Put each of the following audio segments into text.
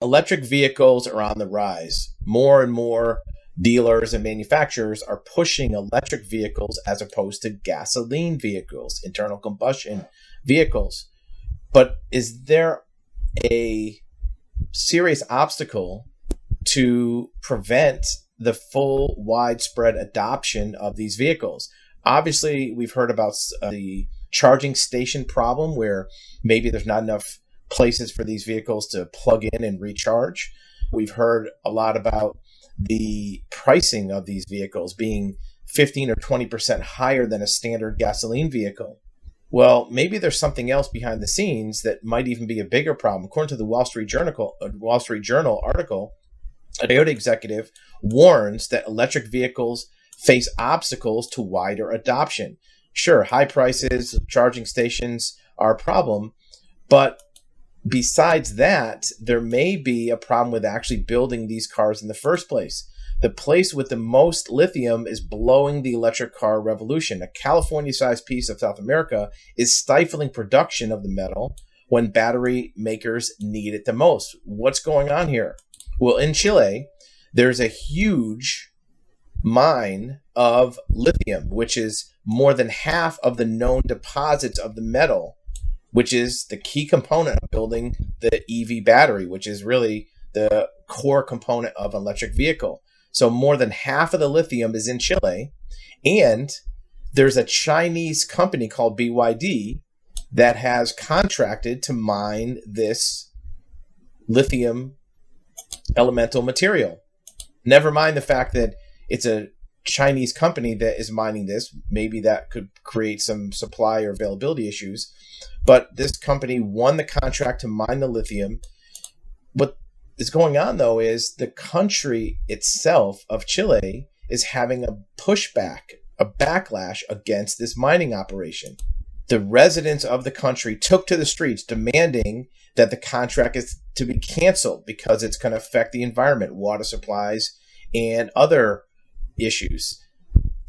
electric vehicles are on the rise. More and more dealers and manufacturers are pushing electric vehicles as opposed to gasoline vehicles, internal combustion vehicles. But is there a serious obstacle to prevent the full widespread adoption of these vehicles? Obviously, we've heard about uh, the charging station problem where maybe there's not enough places for these vehicles to plug in and recharge. We've heard a lot about the pricing of these vehicles being 15 or 20% higher than a standard gasoline vehicle. Well, maybe there's something else behind the scenes that might even be a bigger problem. According to the Wall Street Journal, uh, Wall Street Journal article, a Toyota executive warns that electric vehicles face obstacles to wider adoption. Sure, high prices, charging stations are a problem, but besides that, there may be a problem with actually building these cars in the first place. The place with the most lithium is blowing the electric car revolution. A California sized piece of South America is stifling production of the metal when battery makers need it the most. What's going on here? Well, in Chile, there's a huge mine of lithium, which is more than half of the known deposits of the metal which is the key component of building the EV battery, which is really the core component of an electric vehicle. So more than half of the lithium is in Chile, and there's a Chinese company called BYD that has contracted to mine this lithium elemental material. Never mind the fact that it's a Chinese company that is mining this. Maybe that could create some supply or availability issues. But this company won the contract to mine the lithium. What is going on though is the country itself of Chile is having a pushback, a backlash against this mining operation. The residents of the country took to the streets demanding that the contract is to be canceled because it's going to affect the environment, water supplies, and other issues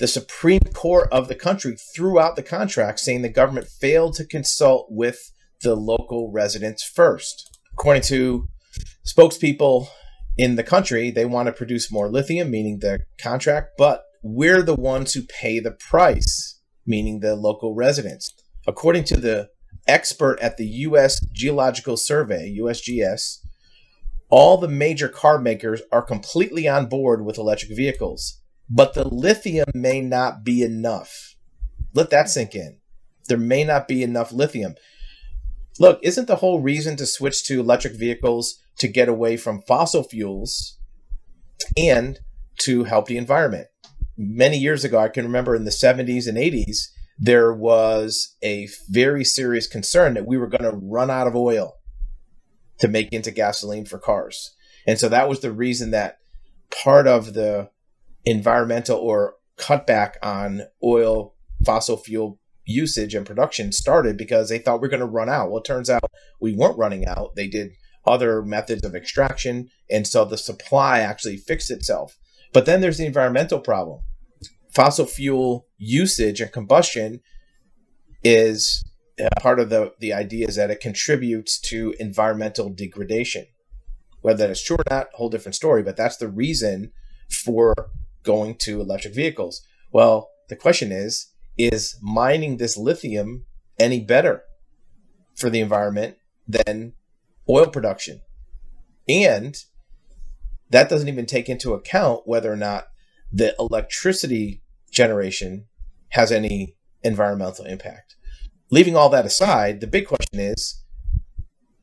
the Supreme Court of the country threw out the contract, saying the government failed to consult with the local residents first. According to spokespeople in the country, they want to produce more lithium, meaning the contract, but we're the ones who pay the price, meaning the local residents. According to the expert at the U.S. Geological Survey, USGS, all the major car makers are completely on board with electric vehicles but the lithium may not be enough. Let that sink in. There may not be enough lithium. Look, isn't the whole reason to switch to electric vehicles to get away from fossil fuels and to help the environment? Many years ago, I can remember in the 70s and 80s, there was a very serious concern that we were going to run out of oil to make into gasoline for cars. And so that was the reason that part of the environmental or cutback on oil, fossil fuel usage and production started because they thought we are going to run out. Well, it turns out we weren't running out. They did other methods of extraction, and so the supply actually fixed itself. But then there's the environmental problem. Fossil fuel usage and combustion is uh, part of the, the idea is that it contributes to environmental degradation. Whether that's true or not, a whole different story, but that's the reason for going to electric vehicles. Well, the question is is mining this lithium any better for the environment than oil production? And that doesn't even take into account whether or not the electricity generation has any environmental impact. Leaving all that aside, the big question is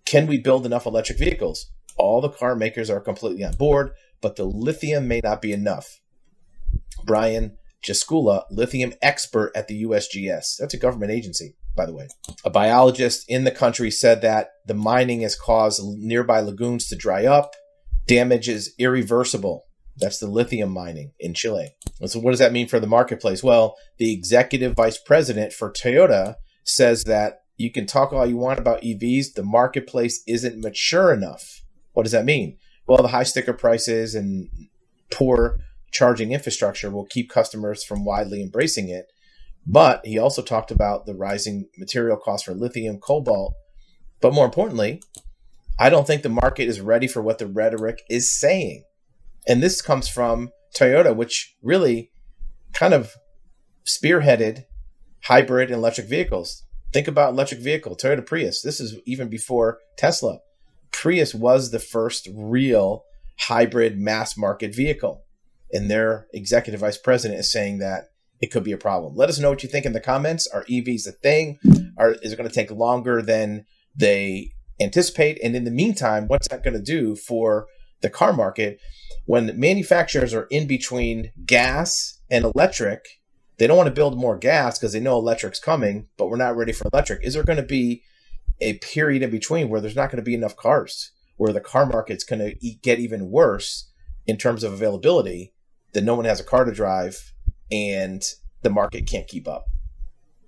can we build enough electric vehicles? All the car makers are completely on board, but the lithium may not be enough. Brian Jaskula, lithium expert at the USGS. That's a government agency, by the way. A biologist in the country said that the mining has caused nearby lagoons to dry up. Damage is irreversible. That's the lithium mining in Chile. And so, what does that mean for the marketplace? Well, the executive vice president for Toyota says that you can talk all you want about EVs, the marketplace isn't mature enough. What does that mean? Well, the high sticker prices and poor charging infrastructure will keep customers from widely embracing it. But he also talked about the rising material costs for lithium, cobalt, but more importantly, I don't think the market is ready for what the rhetoric is saying. And this comes from Toyota, which really kind of spearheaded hybrid and electric vehicles. Think about electric vehicle, Toyota Prius. This is even before Tesla. Prius was the first real hybrid mass market vehicle. And their executive vice president is saying that it could be a problem. Let us know what you think in the comments. Are EVs a thing? Are, is it going to take longer than they anticipate? And in the meantime, what's that going to do for the car market when manufacturers are in between gas and electric? They don't want to build more gas because they know electric's coming, but we're not ready for electric. Is there going to be a period in between where there's not going to be enough cars, where the car market's going to get even worse in terms of availability, that no one has a car to drive and the market can't keep up?